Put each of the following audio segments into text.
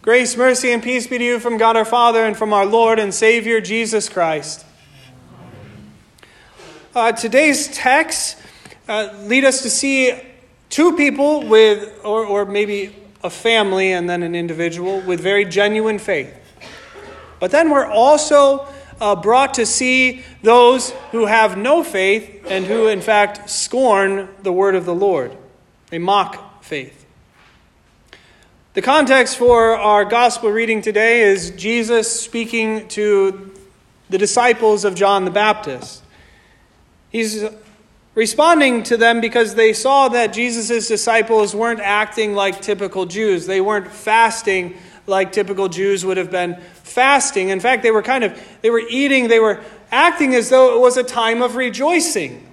Grace, mercy, and peace be to you from God our Father and from our Lord and Savior Jesus Christ. Uh, today's text uh, lead us to see two people with, or, or maybe a family and then an individual with very genuine faith. But then we're also uh, brought to see those who have no faith and who, in fact, scorn the word of the Lord. They mock faith. The context for our gospel reading today is Jesus speaking to the disciples of John the Baptist. He's responding to them because they saw that Jesus' disciples weren't acting like typical Jews. They weren't fasting like typical Jews would have been fasting. In fact, they were kind of they were eating, they were acting as though it was a time of rejoicing.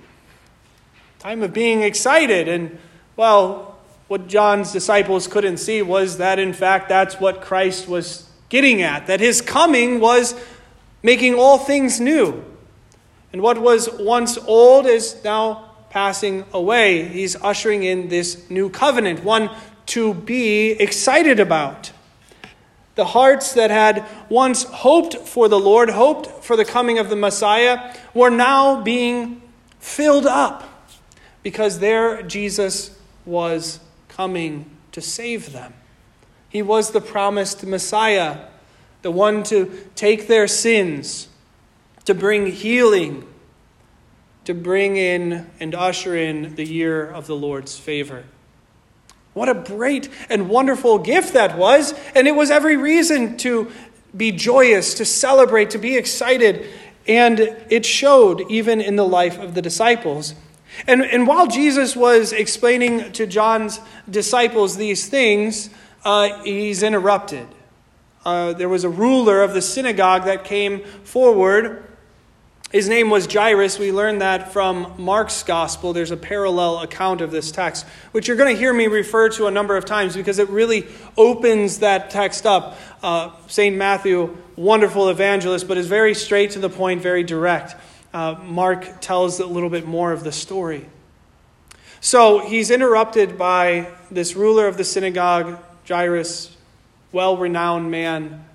Time of being excited and well, what John's disciples couldn't see was that in fact that's what Christ was getting at, that his coming was making all things new. And what was once old is now passing away. He's ushering in this new covenant, one to be excited about. The hearts that had once hoped for the Lord, hoped for the coming of the Messiah, were now being filled up because there Jesus was coming to save them. He was the promised Messiah, the one to take their sins, to bring healing, to bring in and usher in the year of the Lord's favor. What a great and wonderful gift that was. And it was every reason to be joyous, to celebrate, to be excited. And it showed even in the life of the disciples. And, and while Jesus was explaining to John's disciples these things, uh, he's interrupted. Uh, there was a ruler of the synagogue that came forward his name was Jairus. We learned that from Mark's gospel. There's a parallel account of this text, which you're going to hear me refer to a number of times because it really opens that text up. Uh, St. Matthew, wonderful evangelist, but is very straight to the point, very direct. Uh, Mark tells a little bit more of the story. So he's interrupted by this ruler of the synagogue, Jairus, well renowned man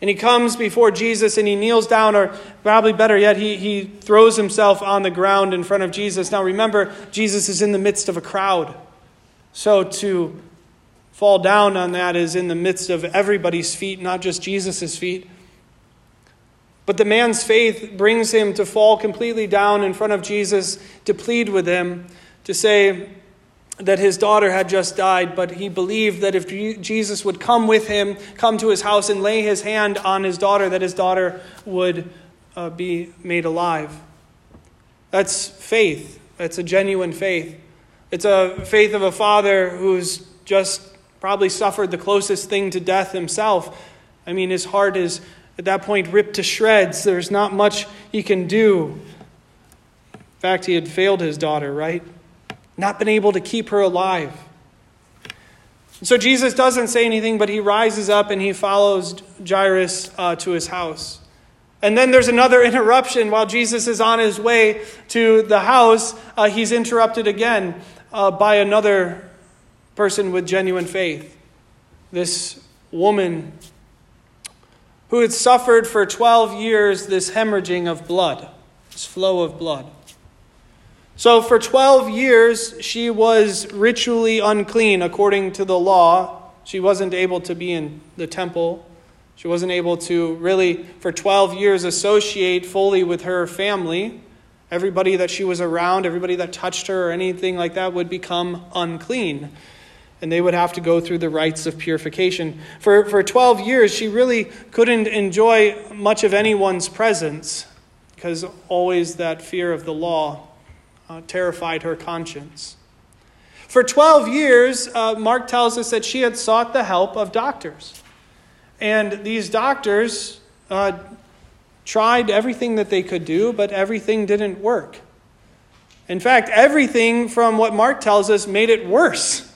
and he comes before Jesus and he kneels down, or probably better yet, he, he throws himself on the ground in front of Jesus. Now remember, Jesus is in the midst of a crowd. So to fall down on that is in the midst of everybody's feet, not just Jesus' feet. But the man's faith brings him to fall completely down in front of Jesus, to plead with him, to say, that his daughter had just died, but he believed that if Jesus would come with him, come to his house, and lay his hand on his daughter, that his daughter would uh, be made alive. That's faith. That's a genuine faith. It's a faith of a father who's just probably suffered the closest thing to death himself. I mean, his heart is at that point ripped to shreds. There's not much he can do. In fact, he had failed his daughter, right? not been able to keep her alive. So Jesus doesn't say anything, but he rises up and he follows Jairus uh, to his house. And then there's another interruption while Jesus is on his way to the house. Uh, he's interrupted again uh, by another person with genuine faith. This woman who had suffered for 12 years this hemorrhaging of blood, this flow of blood. So, for 12 years, she was ritually unclean according to the law. She wasn't able to be in the temple. She wasn't able to really, for 12 years, associate fully with her family. Everybody that she was around, everybody that touched her or anything like that would become unclean. And they would have to go through the rites of purification. For, for 12 years, she really couldn't enjoy much of anyone's presence because always that fear of the law uh, terrified her conscience. For 12 years, uh, Mark tells us that she had sought the help of doctors. And these doctors uh, tried everything that they could do, but everything didn't work. In fact, everything from what Mark tells us made it worse.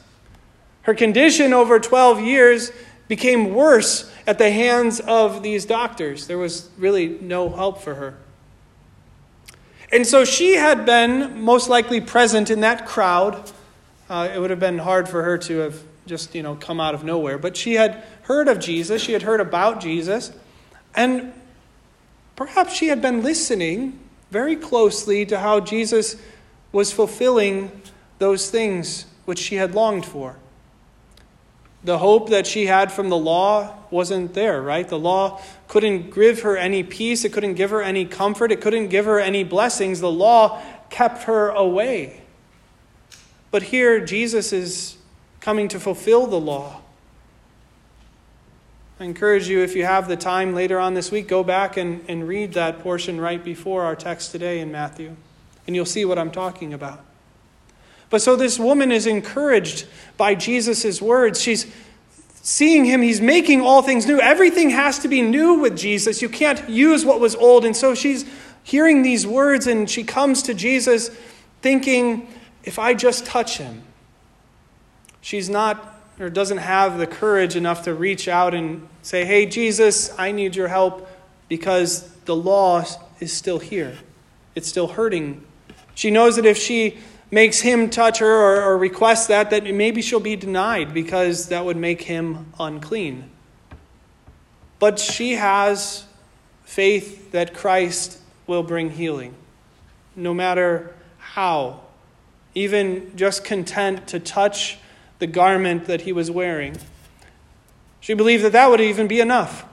Her condition over 12 years became worse at the hands of these doctors. There was really no help for her. And so she had been most likely present in that crowd. Uh, it would have been hard for her to have just, you know, come out of nowhere. But she had heard of Jesus, she had heard about Jesus, and perhaps she had been listening very closely to how Jesus was fulfilling those things which she had longed for. The hope that she had from the law wasn't there, right? The law couldn't give her any peace, it couldn't give her any comfort, it couldn't give her any blessings. The law kept her away. But here, Jesus is coming to fulfill the law. I encourage you, if you have the time later on this week, go back and, and read that portion right before our text today in Matthew, and you'll see what I'm talking about. But so this woman is encouraged by Jesus' words. She's seeing him, he's making all things new. Everything has to be new with Jesus. You can't use what was old. And so she's hearing these words, and she comes to Jesus thinking, if I just touch him, she's not or doesn't have the courage enough to reach out and say, Hey, Jesus, I need your help because the law is still here. It's still hurting. She knows that if she makes him touch her or, or requests that, that maybe she'll be denied because that would make him unclean. But she has faith that Christ will bring healing, no matter how. Even just content to touch the garment that he was wearing. She believed that that would even be enough.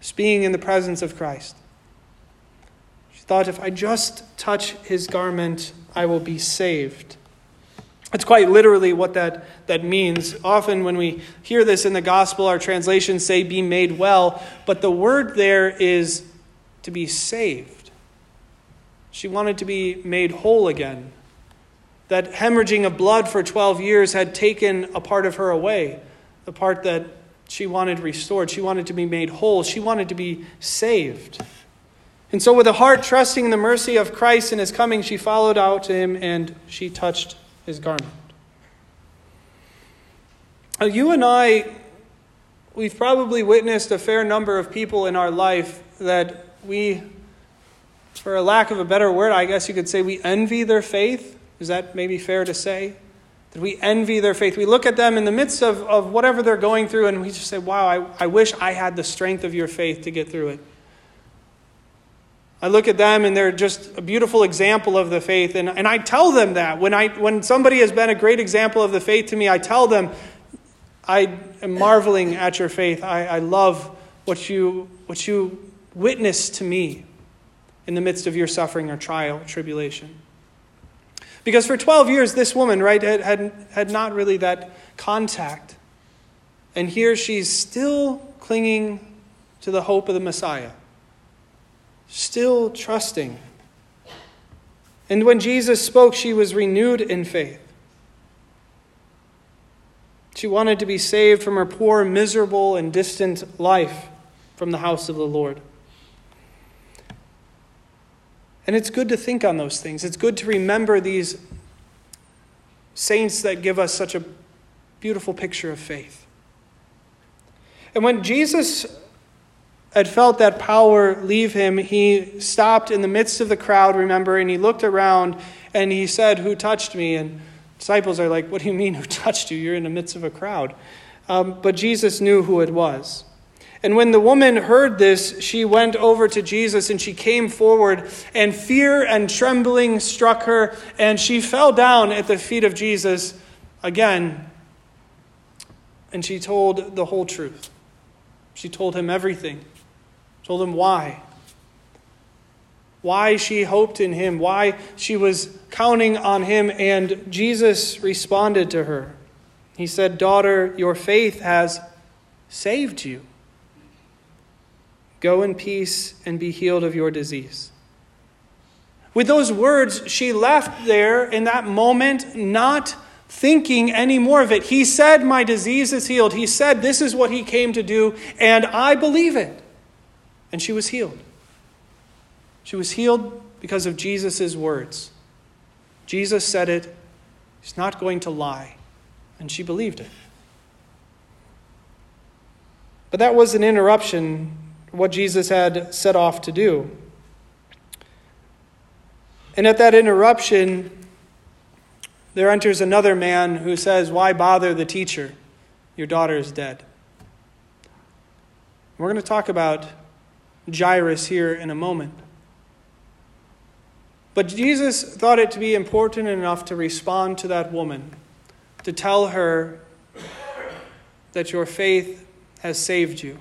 Just being in the presence of Christ. Thought, if I just touch his garment, I will be saved. It's quite literally what that, that means. Often, when we hear this in the gospel, our translations say be made well, but the word there is to be saved. She wanted to be made whole again that hemorrhaging of blood for 12 years had taken a part of her away, the part that she wanted restored. She wanted to be made whole. She wanted to be saved. And so, with a heart trusting in the mercy of Christ and his coming, she followed out to him and she touched his garment. Now, you and I, we've probably witnessed a fair number of people in our life that we, for a lack of a better word, I guess you could say we envy their faith is that maybe fair to say? That we envy their faith. We look at them in the midst of, of whatever they're going through and we just say, wow, I, I wish I had the strength of your faith to get through it. I look at them and they're just a beautiful example of the faith. And, and I tell them that. When, I, when somebody has been a great example of the faith to me, I tell them, I am marveling at your faith. I, I love what you, what you witness to me in the midst of your suffering or trial tribulation. Because for 12 years, this woman, right, had, had, had not really that contact. And here she's still clinging to the hope of the Messiah, still trusting. And when Jesus spoke, she was renewed in faith. She wanted to be saved from her poor, miserable, and distant life from the house of the Lord. And it's good to think on those things. It's good to remember these saints that give us such a beautiful picture of faith. And when Jesus had felt that power leave him, he stopped in the midst of the crowd, remember, and he looked around and he said, Who touched me? And disciples are like, What do you mean, who touched you? You're in the midst of a crowd. Um, but Jesus knew who it was. And when the woman heard this, she went over to Jesus and she came forward, and fear and trembling struck her, and she fell down at the feet of Jesus again. And she told the whole truth. She told him everything, told him why. Why she hoped in him, why she was counting on him, and Jesus responded to her. He said, Daughter, your faith has saved you. Go in peace and be healed of your disease. With those words, she left there in that moment, not thinking any more of it. He said, My disease is healed. He said, This is what he came to do, and I believe it. And she was healed. She was healed because of Jesus' words. Jesus said it, he's not going to lie. And she believed it. But that was an interruption what Jesus had set off to do. And at that interruption, there enters another man who says, Why bother the teacher? Your daughter is dead. We're going to talk about Jairus here in a moment. But Jesus thought it to be important enough to respond to that woman, to tell her that your faith has saved you.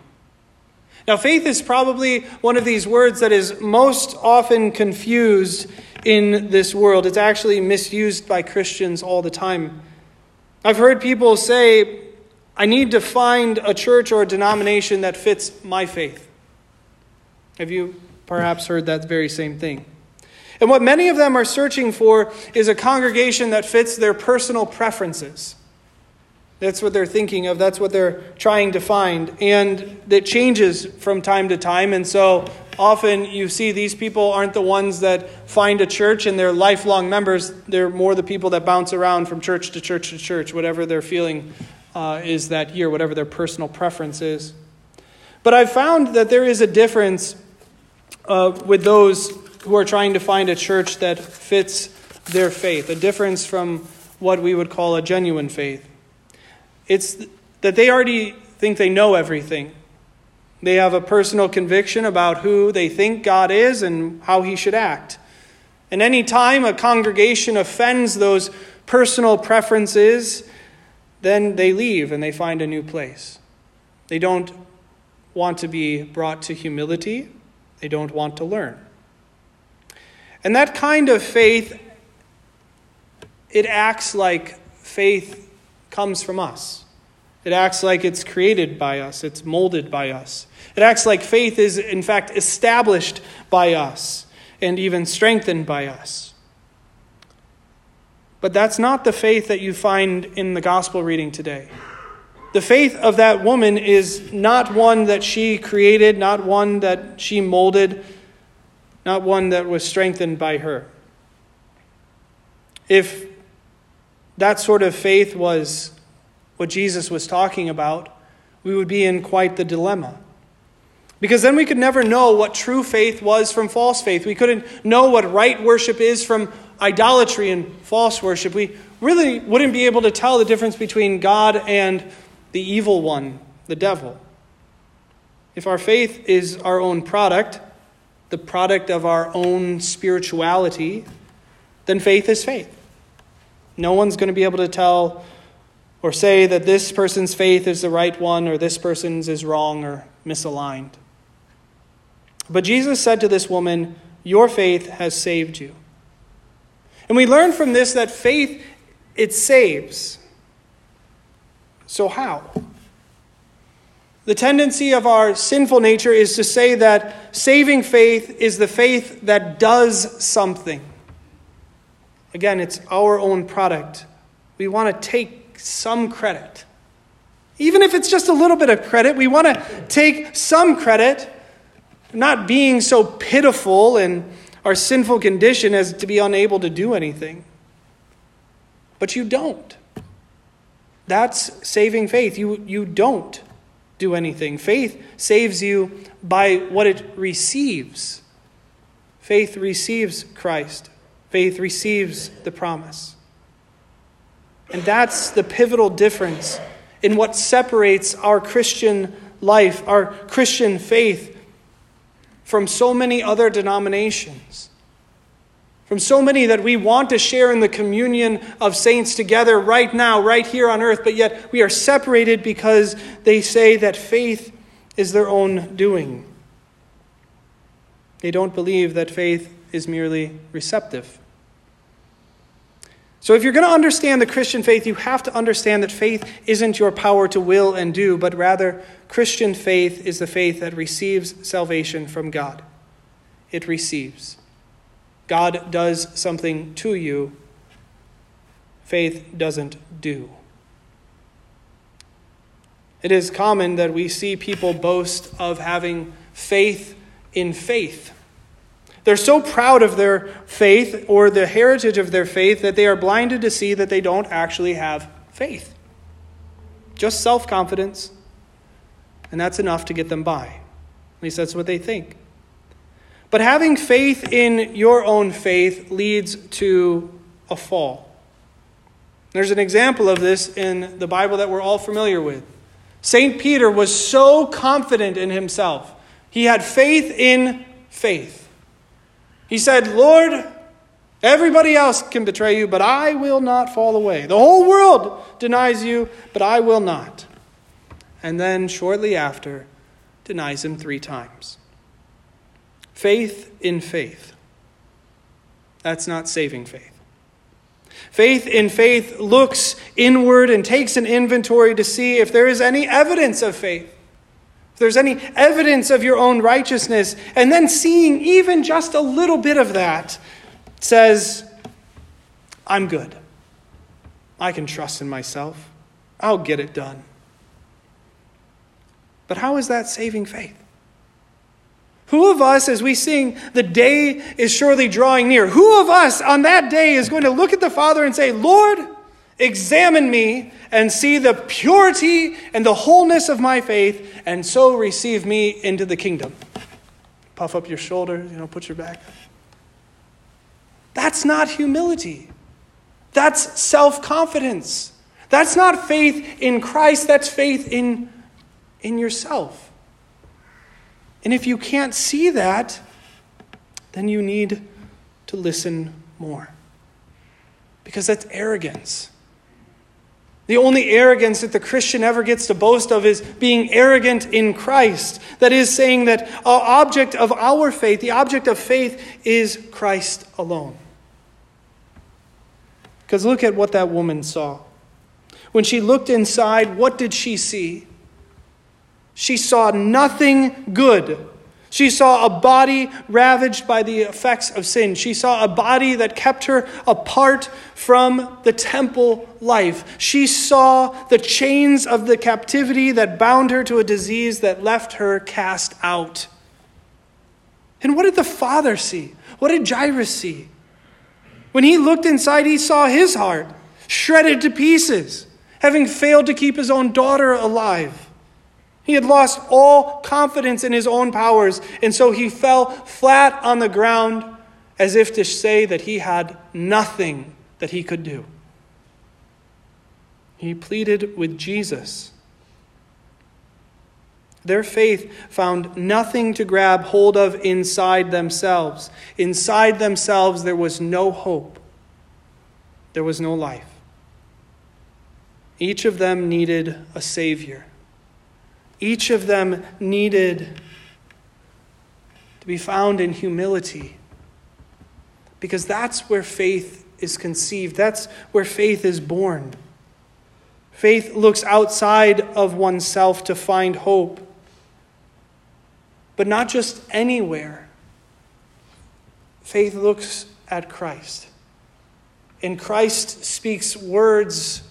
Now, faith is probably one of these words that is most often confused in this world. It's actually misused by Christians all the time. I've heard people say, I need to find a church or a denomination that fits my faith. Have you perhaps heard that very same thing? And what many of them are searching for is a congregation that fits their personal preferences. That's what they're thinking of. That's what they're trying to find. And it changes from time to time. And so often you see these people aren't the ones that find a church and they're lifelong members. They're more the people that bounce around from church to church to church, whatever their feeling uh, is that year, whatever their personal preference is. But I've found that there is a difference uh, with those who are trying to find a church that fits their faith, a difference from what we would call a genuine faith. It's that they already think they know everything. They have a personal conviction about who they think God is and how he should act. And any time a congregation offends those personal preferences, then they leave and they find a new place. They don't want to be brought to humility, they don't want to learn. And that kind of faith, it acts like faith comes from us. It acts like it's created by us, it's molded by us. It acts like faith is, in fact, established by us and even strengthened by us. But that's not the faith that you find in the gospel reading today. The faith of that woman is not one that she created, not one that she molded, not one that was strengthened by her. If that sort of faith was what Jesus was talking about, we would be in quite the dilemma. Because then we could never know what true faith was from false faith. We couldn't know what right worship is from idolatry and false worship. We really wouldn't be able to tell the difference between God and the evil one, the devil. If our faith is our own product, the product of our own spirituality, then faith is faith. No one's going to be able to tell or say that this person's faith is the right one or this person's is wrong or misaligned. But Jesus said to this woman, Your faith has saved you. And we learn from this that faith, it saves. So, how? The tendency of our sinful nature is to say that saving faith is the faith that does something. Again, it's our own product. We want to take some credit. Even if it's just a little bit of credit, we want to take some credit, not being so pitiful in our sinful condition as to be unable to do anything. But you don't. That's saving faith. You, you don't do anything. Faith saves you by what it receives. Faith receives Christ, faith receives the promise. And that's the pivotal difference in what separates our Christian life, our Christian faith, from so many other denominations. From so many that we want to share in the communion of saints together right now, right here on earth, but yet we are separated because they say that faith is their own doing. They don't believe that faith is merely receptive. So, if you're going to understand the Christian faith, you have to understand that faith isn't your power to will and do, but rather, Christian faith is the faith that receives salvation from God. It receives. God does something to you, faith doesn't do. It is common that we see people boast of having faith in faith. They're so proud of their faith or the heritage of their faith that they are blinded to see that they don't actually have faith. Just self confidence, and that's enough to get them by. At least that's what they think. But having faith in your own faith leads to a fall. There's an example of this in the Bible that we're all familiar with. St. Peter was so confident in himself, he had faith in faith. He said, Lord, everybody else can betray you, but I will not fall away. The whole world denies you, but I will not. And then, shortly after, denies him three times. Faith in faith. That's not saving faith. Faith in faith looks inward and takes an inventory to see if there is any evidence of faith, if there's any evidence of your own righteousness, and then seeing even just a little bit of that says, I'm good. I can trust in myself. I'll get it done. But how is that saving faith? Who of us, as we sing, the day is surely drawing near, who of us on that day is going to look at the Father and say, Lord, examine me and see the purity and the wholeness of my faith, and so receive me into the kingdom? Puff up your shoulders, you know, put your back. That's not humility. That's self confidence. That's not faith in Christ, that's faith in, in yourself. And if you can't see that, then you need to listen more. Because that's arrogance. The only arrogance that the Christian ever gets to boast of is being arrogant in Christ. That is, saying that the object of our faith, the object of faith, is Christ alone. Because look at what that woman saw. When she looked inside, what did she see? She saw nothing good. She saw a body ravaged by the effects of sin. She saw a body that kept her apart from the temple life. She saw the chains of the captivity that bound her to a disease that left her cast out. And what did the father see? What did Jairus see? When he looked inside, he saw his heart shredded to pieces, having failed to keep his own daughter alive. He had lost all confidence in his own powers, and so he fell flat on the ground as if to say that he had nothing that he could do. He pleaded with Jesus. Their faith found nothing to grab hold of inside themselves. Inside themselves, there was no hope, there was no life. Each of them needed a Savior. Each of them needed to be found in humility because that's where faith is conceived, that's where faith is born. Faith looks outside of oneself to find hope, but not just anywhere. Faith looks at Christ. And Christ speaks words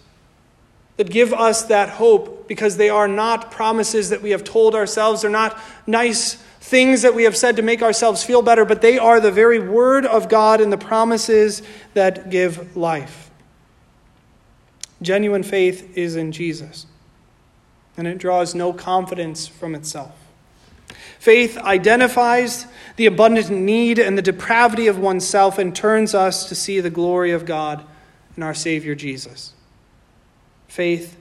that give us that hope because they are not promises that we have told ourselves. They're not nice things that we have said to make ourselves feel better, but they are the very word of God and the promises that give life. Genuine faith is in Jesus, and it draws no confidence from itself. Faith identifies the abundant need and the depravity of oneself and turns us to see the glory of God in our Savior Jesus. Faith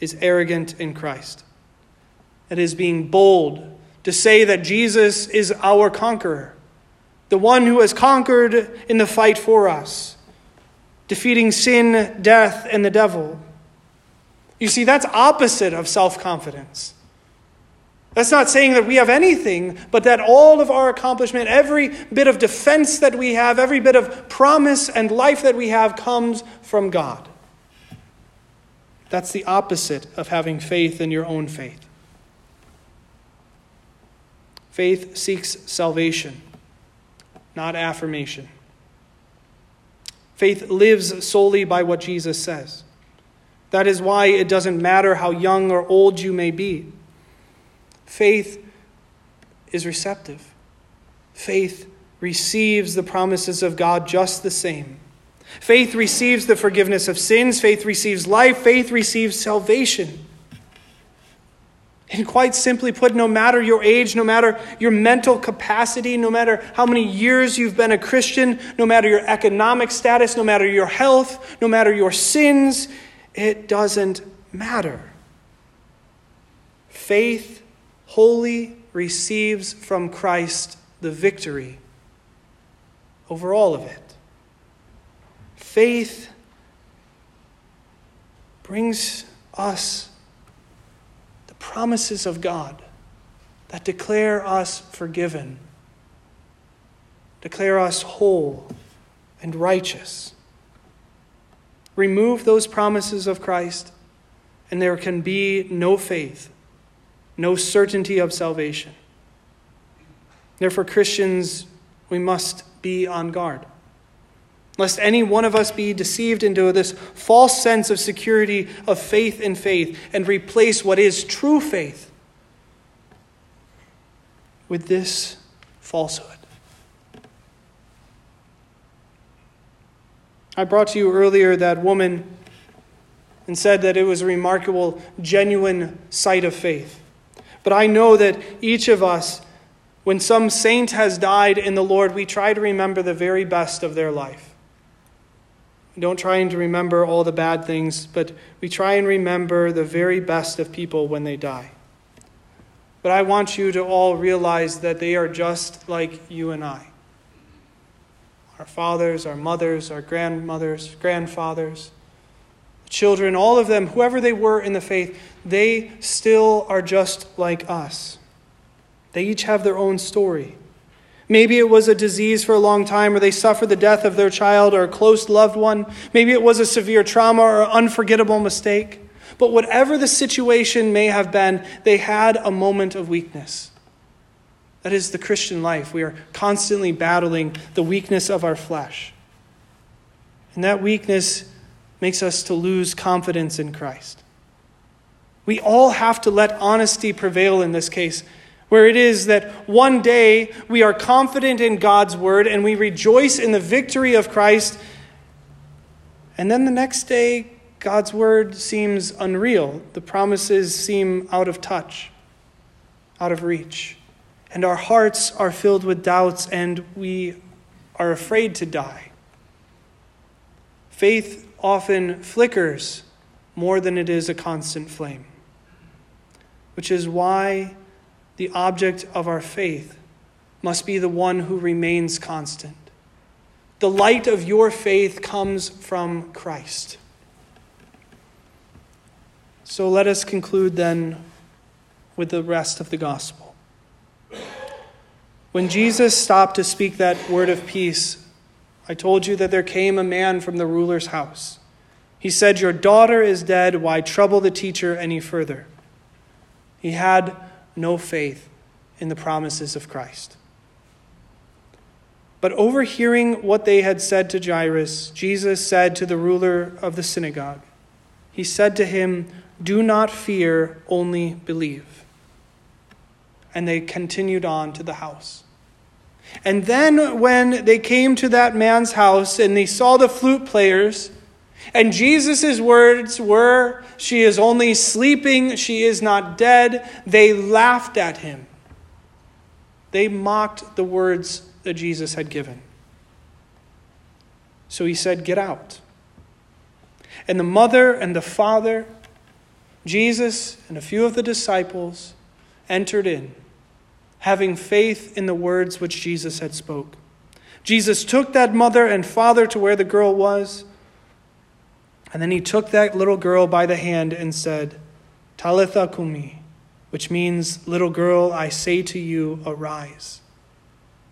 is arrogant in Christ. It is being bold to say that Jesus is our conqueror, the one who has conquered in the fight for us, defeating sin, death, and the devil. You see, that's opposite of self confidence. That's not saying that we have anything, but that all of our accomplishment, every bit of defense that we have, every bit of promise and life that we have comes from God. That's the opposite of having faith in your own faith. Faith seeks salvation, not affirmation. Faith lives solely by what Jesus says. That is why it doesn't matter how young or old you may be. Faith is receptive. Faith receives the promises of God just the same. Faith receives the forgiveness of sins. Faith receives life. Faith receives salvation. And quite simply put, no matter your age, no matter your mental capacity, no matter how many years you've been a Christian, no matter your economic status, no matter your health, no matter your sins, it doesn't matter. Faith wholly receives from Christ the victory over all of it. Faith brings us the promises of God that declare us forgiven, declare us whole and righteous. Remove those promises of Christ, and there can be no faith, no certainty of salvation. Therefore, Christians, we must be on guard lest any one of us be deceived into this false sense of security of faith in faith and replace what is true faith with this falsehood. I brought to you earlier that woman and said that it was a remarkable, genuine sight of faith. But I know that each of us, when some saint has died in the Lord, we try to remember the very best of their life. Don't try and remember all the bad things, but we try and remember the very best of people when they die. But I want you to all realize that they are just like you and I. Our fathers, our mothers, our grandmothers, grandfathers, children, all of them, whoever they were in the faith, they still are just like us. They each have their own story. Maybe it was a disease for a long time, or they suffered the death of their child or a close loved one. Maybe it was a severe trauma or an unforgettable mistake. But whatever the situation may have been, they had a moment of weakness. That is the Christian life. We are constantly battling the weakness of our flesh. And that weakness makes us to lose confidence in Christ. We all have to let honesty prevail in this case where it is that one day we are confident in God's word and we rejoice in the victory of Christ, and then the next day God's word seems unreal. The promises seem out of touch, out of reach, and our hearts are filled with doubts and we are afraid to die. Faith often flickers more than it is a constant flame, which is why the object of our faith must be the one who remains constant. The light of your faith comes from Christ. So let us conclude then with the rest of the gospel. When Jesus stopped to speak that word of peace, I told you that there came a man from the ruler's house. He said, Your daughter is dead. Why trouble the teacher any further? He had no faith in the promises of Christ. But overhearing what they had said to Jairus, Jesus said to the ruler of the synagogue, He said to him, Do not fear, only believe. And they continued on to the house. And then, when they came to that man's house and they saw the flute players, and Jesus' words were, She is only sleeping, she is not dead. They laughed at him. They mocked the words that Jesus had given. So he said, Get out. And the mother and the father, Jesus and a few of the disciples, entered in, having faith in the words which Jesus had spoke. Jesus took that mother and father to where the girl was and then he took that little girl by the hand and said, Talitha kumi, which means, Little girl, I say to you, arise.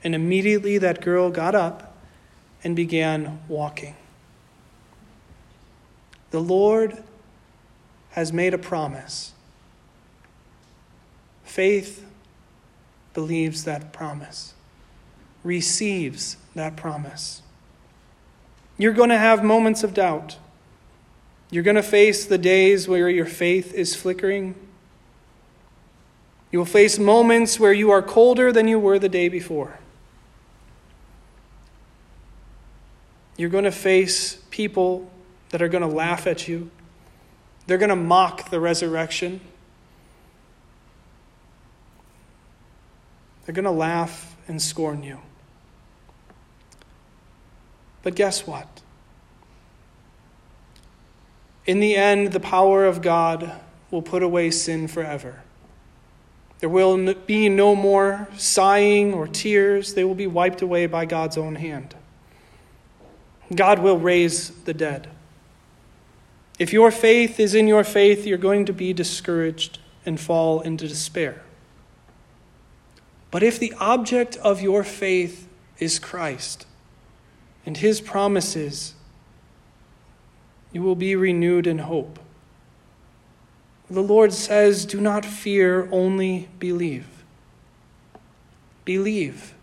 And immediately that girl got up and began walking. The Lord has made a promise. Faith believes that promise, receives that promise. You're going to have moments of doubt. You're going to face the days where your faith is flickering. You will face moments where you are colder than you were the day before. You're going to face people that are going to laugh at you. They're going to mock the resurrection. They're going to laugh and scorn you. But guess what? In the end, the power of God will put away sin forever. There will be no more sighing or tears, they will be wiped away by God's own hand. God will raise the dead. If your faith is in your faith, you're going to be discouraged and fall into despair. But if the object of your faith is Christ and his promises, you will be renewed in hope. The Lord says, Do not fear, only believe. Believe.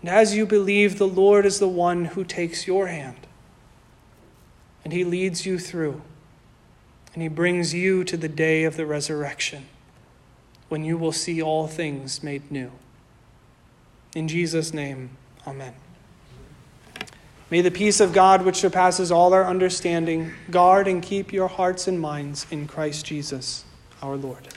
And as you believe, the Lord is the one who takes your hand and he leads you through and he brings you to the day of the resurrection when you will see all things made new. In Jesus' name, amen. May the peace of God, which surpasses all our understanding, guard and keep your hearts and minds in Christ Jesus our Lord.